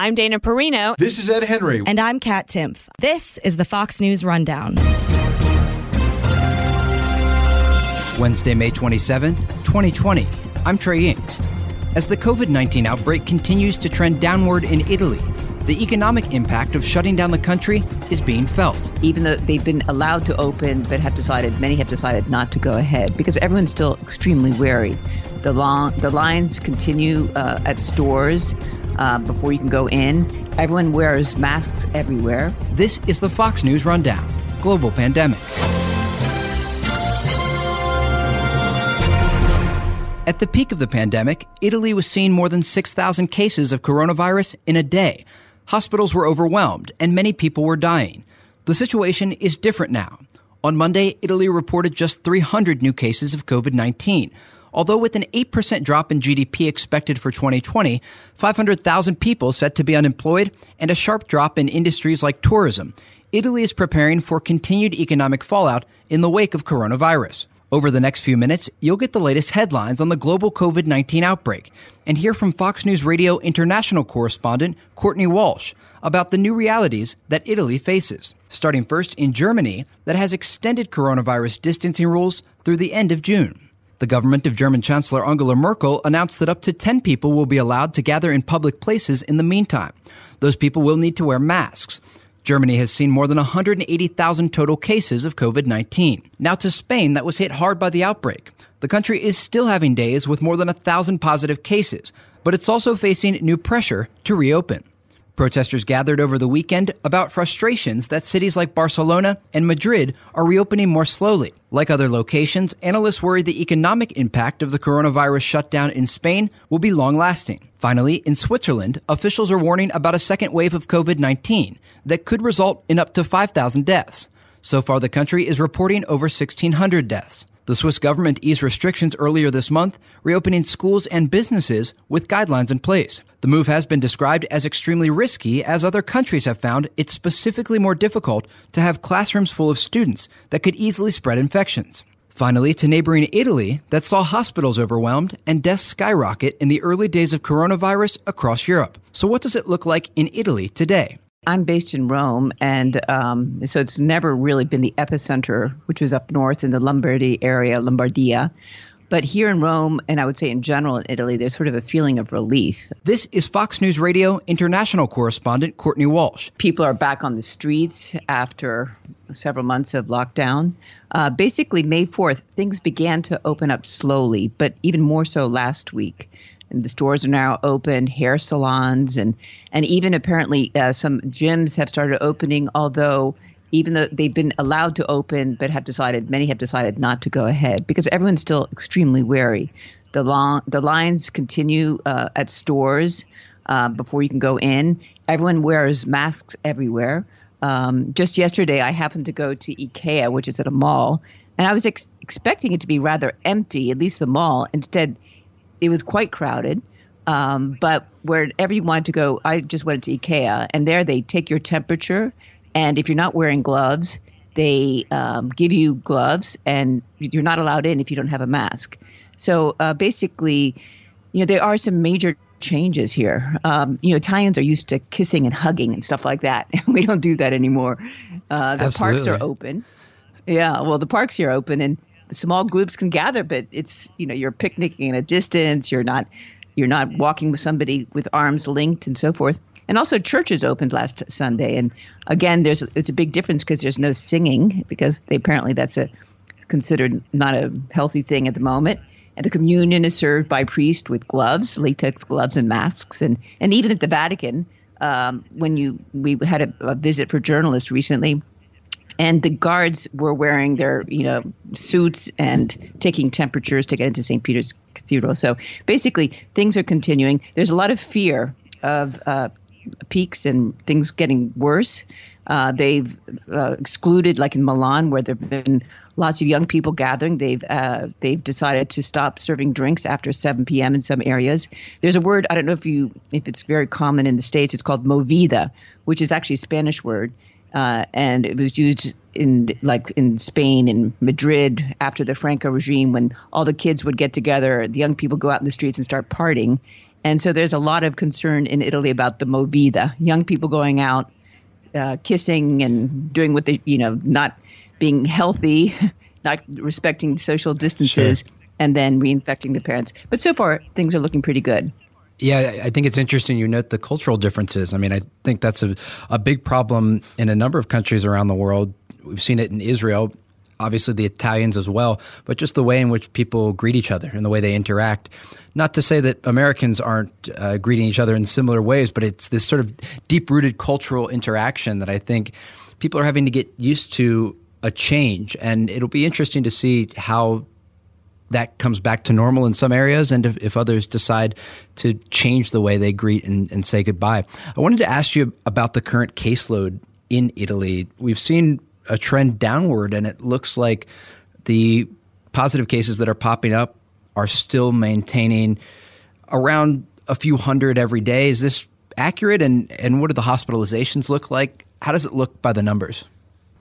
I'm Dana Perino. This is Ed Henry. And I'm Kat Timpf. This is the Fox News Rundown. Wednesday, May 27th, 2020. I'm Trey Yingst. As the COVID 19 outbreak continues to trend downward in Italy, the economic impact of shutting down the country is being felt. Even though they've been allowed to open, but have decided, many have decided not to go ahead because everyone's still extremely wary. The long, the lines continue uh, at stores uh, before you can go in. Everyone wears masks everywhere. This is the Fox News Rundown Global Pandemic. At the peak of the pandemic, Italy was seeing more than 6,000 cases of coronavirus in a day. Hospitals were overwhelmed and many people were dying. The situation is different now. On Monday, Italy reported just 300 new cases of COVID 19. Although with an 8% drop in GDP expected for 2020, 500,000 people set to be unemployed, and a sharp drop in industries like tourism, Italy is preparing for continued economic fallout in the wake of coronavirus. Over the next few minutes, you'll get the latest headlines on the global COVID 19 outbreak and hear from Fox News Radio international correspondent Courtney Walsh about the new realities that Italy faces. Starting first in Germany, that has extended coronavirus distancing rules through the end of June. The government of German Chancellor Angela Merkel announced that up to 10 people will be allowed to gather in public places in the meantime. Those people will need to wear masks. Germany has seen more than 180,000 total cases of COVID 19. Now to Spain, that was hit hard by the outbreak. The country is still having days with more than 1,000 positive cases, but it's also facing new pressure to reopen. Protesters gathered over the weekend about frustrations that cities like Barcelona and Madrid are reopening more slowly. Like other locations, analysts worry the economic impact of the coronavirus shutdown in Spain will be long lasting. Finally, in Switzerland, officials are warning about a second wave of COVID 19 that could result in up to 5,000 deaths. So far, the country is reporting over 1,600 deaths. The Swiss government eased restrictions earlier this month, reopening schools and businesses with guidelines in place. The move has been described as extremely risky, as other countries have found it specifically more difficult to have classrooms full of students that could easily spread infections. Finally, to neighboring Italy, that saw hospitals overwhelmed and deaths skyrocket in the early days of coronavirus across Europe. So, what does it look like in Italy today? I'm based in Rome, and um, so it's never really been the epicenter, which was up north in the Lombardy area, Lombardia. But here in Rome, and I would say in general in Italy, there's sort of a feeling of relief. This is Fox News Radio international correspondent Courtney Walsh. People are back on the streets after several months of lockdown. Uh, basically, May 4th, things began to open up slowly, but even more so last week and the stores are now open, hair salons, and and even apparently uh, some gyms have started opening. Although even though they've been allowed to open, but have decided many have decided not to go ahead because everyone's still extremely wary. The long the lines continue uh, at stores uh, before you can go in. Everyone wears masks everywhere. Um, just yesterday, I happened to go to IKEA, which is at a mall, and I was ex- expecting it to be rather empty, at least the mall. Instead, it was quite crowded. Um, but wherever you wanted to go, I just went to IKEA, and there they take your temperature, and if you're not wearing gloves, they um, give you gloves, and you're not allowed in if you don't have a mask. So uh, basically, you know, there are some major changes here. Um, you know, Italians are used to kissing and hugging and stuff like that. we don't do that anymore. Uh, the Absolutely. parks are open. Yeah, well, the parks here are open, and small groups can gather, but it's you know you're picnicking at a distance. You're not you're not walking with somebody with arms linked and so forth. And also, churches opened last Sunday, and again, there's it's a big difference because there's no singing because they, apparently that's a considered not a healthy thing at the moment. And the communion is served by priest with gloves, latex gloves, and masks, and and even at the Vatican, um, when you we had a, a visit for journalists recently and the guards were wearing their you know suits and taking temperatures to get into St. Peter's Cathedral. So basically, things are continuing. There's a lot of fear of uh, peaks and things getting worse. Uh, they've uh, excluded, like in Milan, where there've been lots of young people gathering. They've uh, they've decided to stop serving drinks after 7 p.m. in some areas. There's a word I don't know if you if it's very common in the states. It's called movida, which is actually a Spanish word, uh, and it was used in like in Spain and Madrid after the Franco regime when all the kids would get together, the young people go out in the streets and start partying, And so there's a lot of concern in Italy about the movida, young people going out, uh, kissing and doing what they, you know, not being healthy, not respecting social distances, sure. and then reinfecting the parents. But so far, things are looking pretty good. Yeah, I think it's interesting you note the cultural differences. I mean, I think that's a, a big problem in a number of countries around the world. We've seen it in Israel, obviously the Italians as well, but just the way in which people greet each other and the way they interact. Not to say that Americans aren't uh, greeting each other in similar ways, but it's this sort of deep rooted cultural interaction that I think people are having to get used to a change. And it'll be interesting to see how that comes back to normal in some areas and if, if others decide to change the way they greet and, and say goodbye. I wanted to ask you about the current caseload in Italy. We've seen a trend downward, and it looks like the positive cases that are popping up are still maintaining around a few hundred every day. Is this accurate? And, and what do the hospitalizations look like? How does it look by the numbers?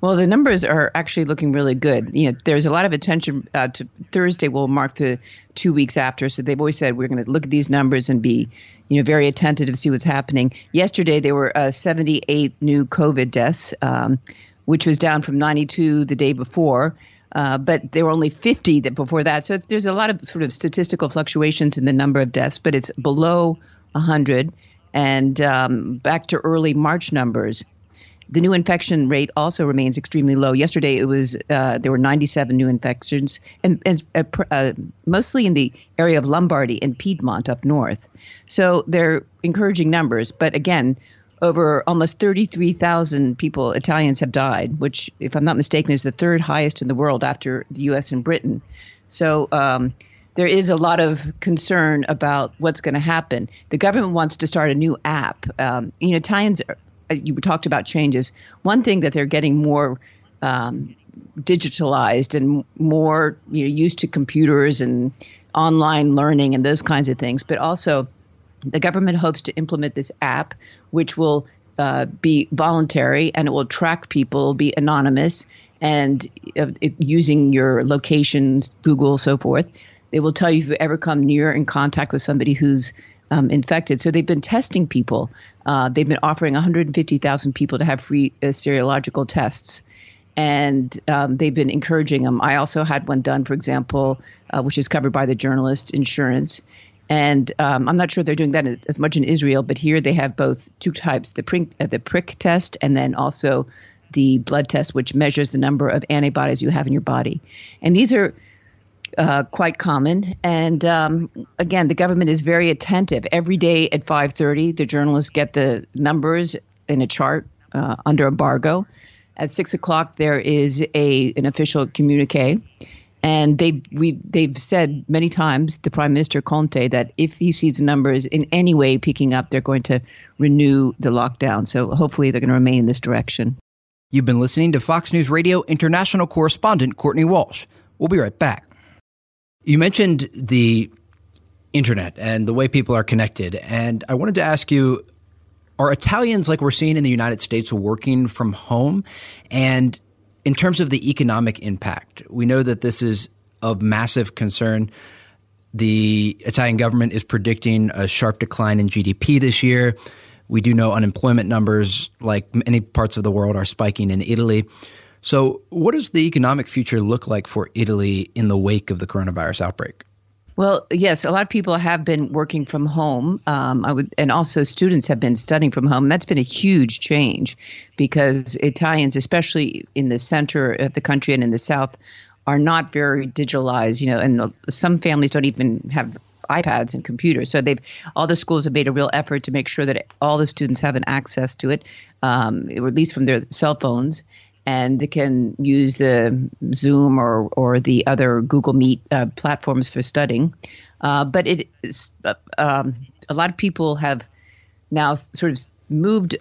Well, the numbers are actually looking really good. You know, there's a lot of attention uh, to Thursday will mark the two weeks after. So they've always said we're going to look at these numbers and be, you know, very attentive to see what's happening. Yesterday there were uh, 78 new COVID deaths, um, which was down from 92 the day before. Uh, but there were only 50 that before that. So there's a lot of sort of statistical fluctuations in the number of deaths, but it's below 100 and um, back to early March numbers. The new infection rate also remains extremely low. Yesterday, it was uh, there were 97 new infections, and, and uh, uh, mostly in the area of Lombardy and Piedmont up north. So they're encouraging numbers, but again, over almost 33,000 people, Italians, have died, which, if I'm not mistaken, is the third highest in the world after the U.S. and Britain. So um, there is a lot of concern about what's going to happen. The government wants to start a new app. Um, you know, Italians you talked about changes. One thing that they're getting more um, digitalized and more you know, used to computers and online learning and those kinds of things, but also the government hopes to implement this app, which will uh, be voluntary and it will track people, be anonymous, and uh, using your locations, Google, so forth. They will tell you if you ever come near in contact with somebody who's um, infected. So they've been testing people. Uh, they've been offering 150,000 people to have free uh, serological tests. And um, they've been encouraging them. I also had one done, for example, uh, which is covered by the journalist insurance. And um, I'm not sure they're doing that as, as, much in Israel, but here they have both two types: the prick, uh, the prick test, and then also the blood test, which measures the number of antibodies you have in your body. And these are uh, quite common. And um, again, the government is very attentive. Every day at 5:30, the journalists get the numbers in a chart uh, under embargo. At six o'clock, there is a an official communique, and they've we they've said many times the Prime Minister Conte that if he sees the numbers in any way picking up, they're going to renew the lockdown. So hopefully, they're going to remain in this direction. You've been listening to Fox News Radio international correspondent Courtney Walsh. We'll be right back. You mentioned the internet and the way people are connected. And I wanted to ask you are Italians like we're seeing in the United States working from home? And in terms of the economic impact, we know that this is of massive concern. The Italian government is predicting a sharp decline in GDP this year. We do know unemployment numbers, like many parts of the world, are spiking in Italy. So, what does the economic future look like for Italy in the wake of the coronavirus outbreak? Well, yes, a lot of people have been working from home. Um, I would, and also students have been studying from home. That's been a huge change because Italians, especially in the center of the country and in the south, are not very digitalized. You know, and some families don't even have iPads and computers. So they've all the schools have made a real effort to make sure that all the students have an access to it, um, or at least from their cell phones and can use the Zoom or, or the other Google Meet uh, platforms for studying. Uh, but it is, uh, um, a lot of people have now sort of moved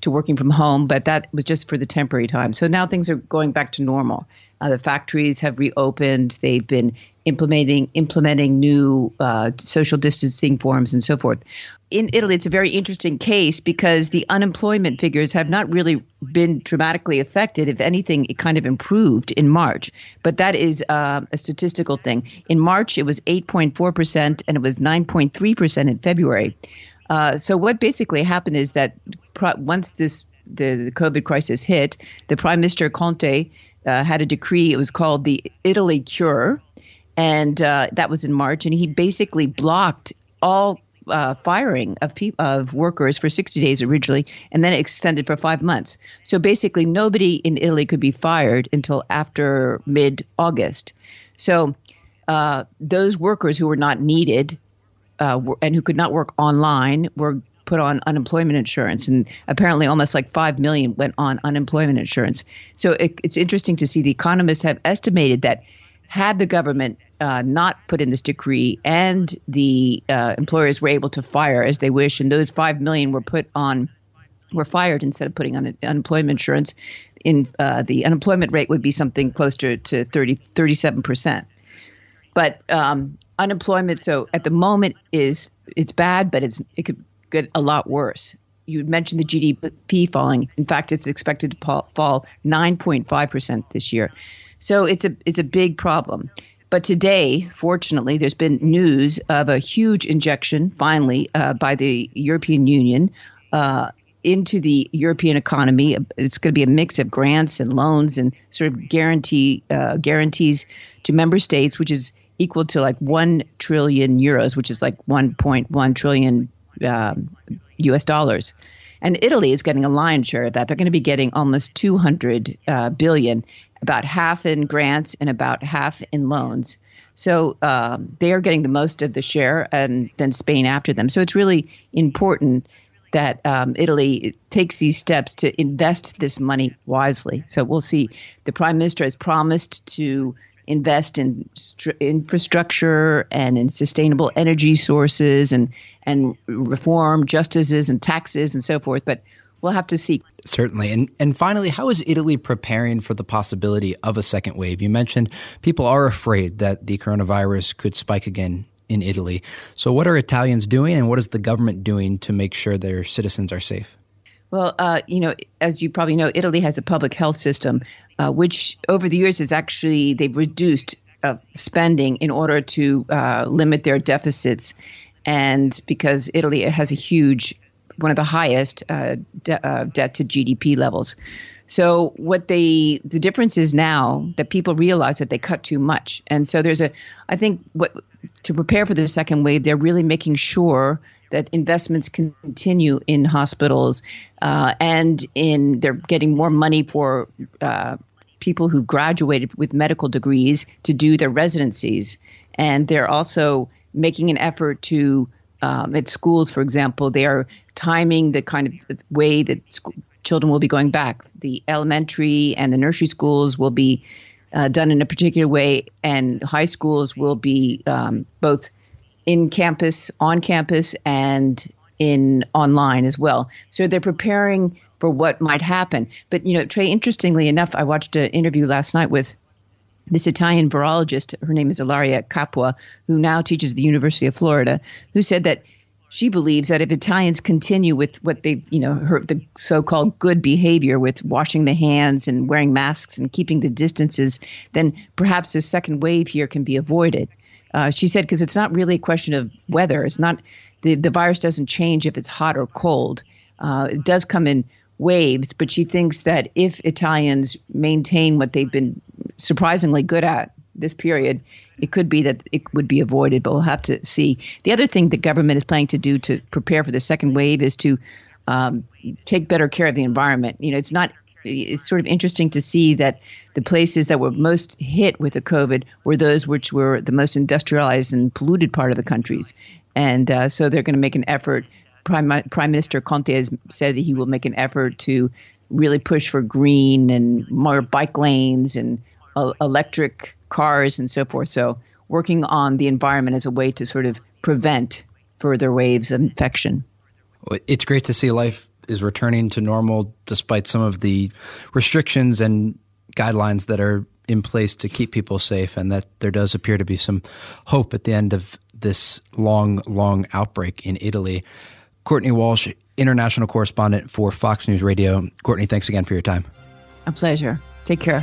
to working from home, but that was just for the temporary time. So now things are going back to normal. Uh, the factories have reopened. They've been implementing implementing new uh, social distancing forms and so forth in Italy, it's a very interesting case because the unemployment figures have not really been dramatically affected. If anything, it kind of improved in March. But that is uh, a statistical thing. In March, it was 8.4%, and it was 9.3% in February. Uh, so what basically happened is that pro- once this the, the, COVID crisis hit, the Prime Minister Conte uh, had a decree. It was called the Italy Cure, and uh, that was in March. And he basically blocked all uh, firing of pe- of workers for 60 days originally, and then it extended for five months. So basically, nobody in Italy could be fired until after mid August. So uh, those workers who were not needed uh, and who could not work online were put on unemployment insurance, and apparently almost like five million went on unemployment insurance. So it, it's interesting to see the economists have estimated that had the government uh, not put in this decree and the uh, employers were able to fire as they wish, and those five million were put on were fired instead of putting on unemployment insurance, in uh, the unemployment rate would be something close to, to 30, 37 percent. But um, unemployment, so at the moment, is it's bad, but it's it could get a lot worse. You mentioned the GDP falling. In fact, it's expected to fall 9.5 percent this year. So it's a it's a big problem. But today, fortunately, there's been news of a huge injection, finally, uh, by the European Union uh, into the European economy. It's going to be a mix of grants and loans and sort of guarantee uh, guarantees to member states, which is equal to like one trillion euros, which is like 1.1 trillion um, U.S. dollars. And Italy is getting a lion's share of that. They're going to be getting almost 200 uh, billion about half in grants and about half in loans. So um, they are getting the most of the share, and then Spain after them. So it's really important that um, Italy takes these steps to invest this money wisely. So we'll see. The prime minister has promised to invest in st- infrastructure and in sustainable energy sources and and reform justices and taxes and so forth. But we'll have to see. Certainly. And and finally, how is Italy preparing for the possibility of a second wave? You mentioned people are afraid that the coronavirus could spike again in Italy. So what are Italians doing and what is the government doing to make sure their citizens are safe? Well, uh, you know, as you probably know, Italy has a public health system, uh, which over the years has actually they've reduced uh, spending in order to uh, limit their deficits, and because Italy has a huge one of the highest uh, de- uh, debt to GDP levels. So what they the difference is now that people realize that they cut too much, and so there's a I think what to prepare for the second wave, they're really making sure that investments continue in hospitals uh, and in they're getting more money for uh, people who've graduated with medical degrees to do their residencies, and they're also making an effort to um, at schools, for example, they are timing the kind of way that school, children will be going back. The elementary and the nursery schools will be uh, done in a particular way, and high schools will be um, both in campus, on campus, and in online as well. So they're preparing for what might happen. But you know, Trey, interestingly enough, I watched an interview last night with this Italian virologist, her name is Ilaria Capua, who now teaches at the University of Florida, who said that she believes that if Italians continue with what they, you know, her the so-called good behavior with washing the hands and wearing masks and keeping the distances, then perhaps a second wave here can be avoided. Uh, she said because it's not really a question of weather. It's not the the virus doesn't change if it's hot or cold. Uh, it does come in waves, but she thinks that if Italians maintain what they've been surprisingly good at this period, it could be that it would be avoided, but we'll have to see. The other thing the government is planning to do to prepare for the second wave is to um, take better care of the environment. You know, it's not. It's sort of interesting to see that the places that were most hit with the COVID were those which were the most industrialized and polluted part of the countries, and uh, so they're going to make an effort. Prime, Prime Minister Conte has said that he will make an effort to really push for green and more bike lanes and uh, electric cars and so forth. So, working on the environment as a way to sort of prevent further waves of infection. It's great to see life is returning to normal despite some of the restrictions and guidelines that are in place to keep people safe, and that there does appear to be some hope at the end of this long, long outbreak in Italy. Courtney Walsh, international correspondent for Fox News Radio. Courtney, thanks again for your time. A pleasure. Take care.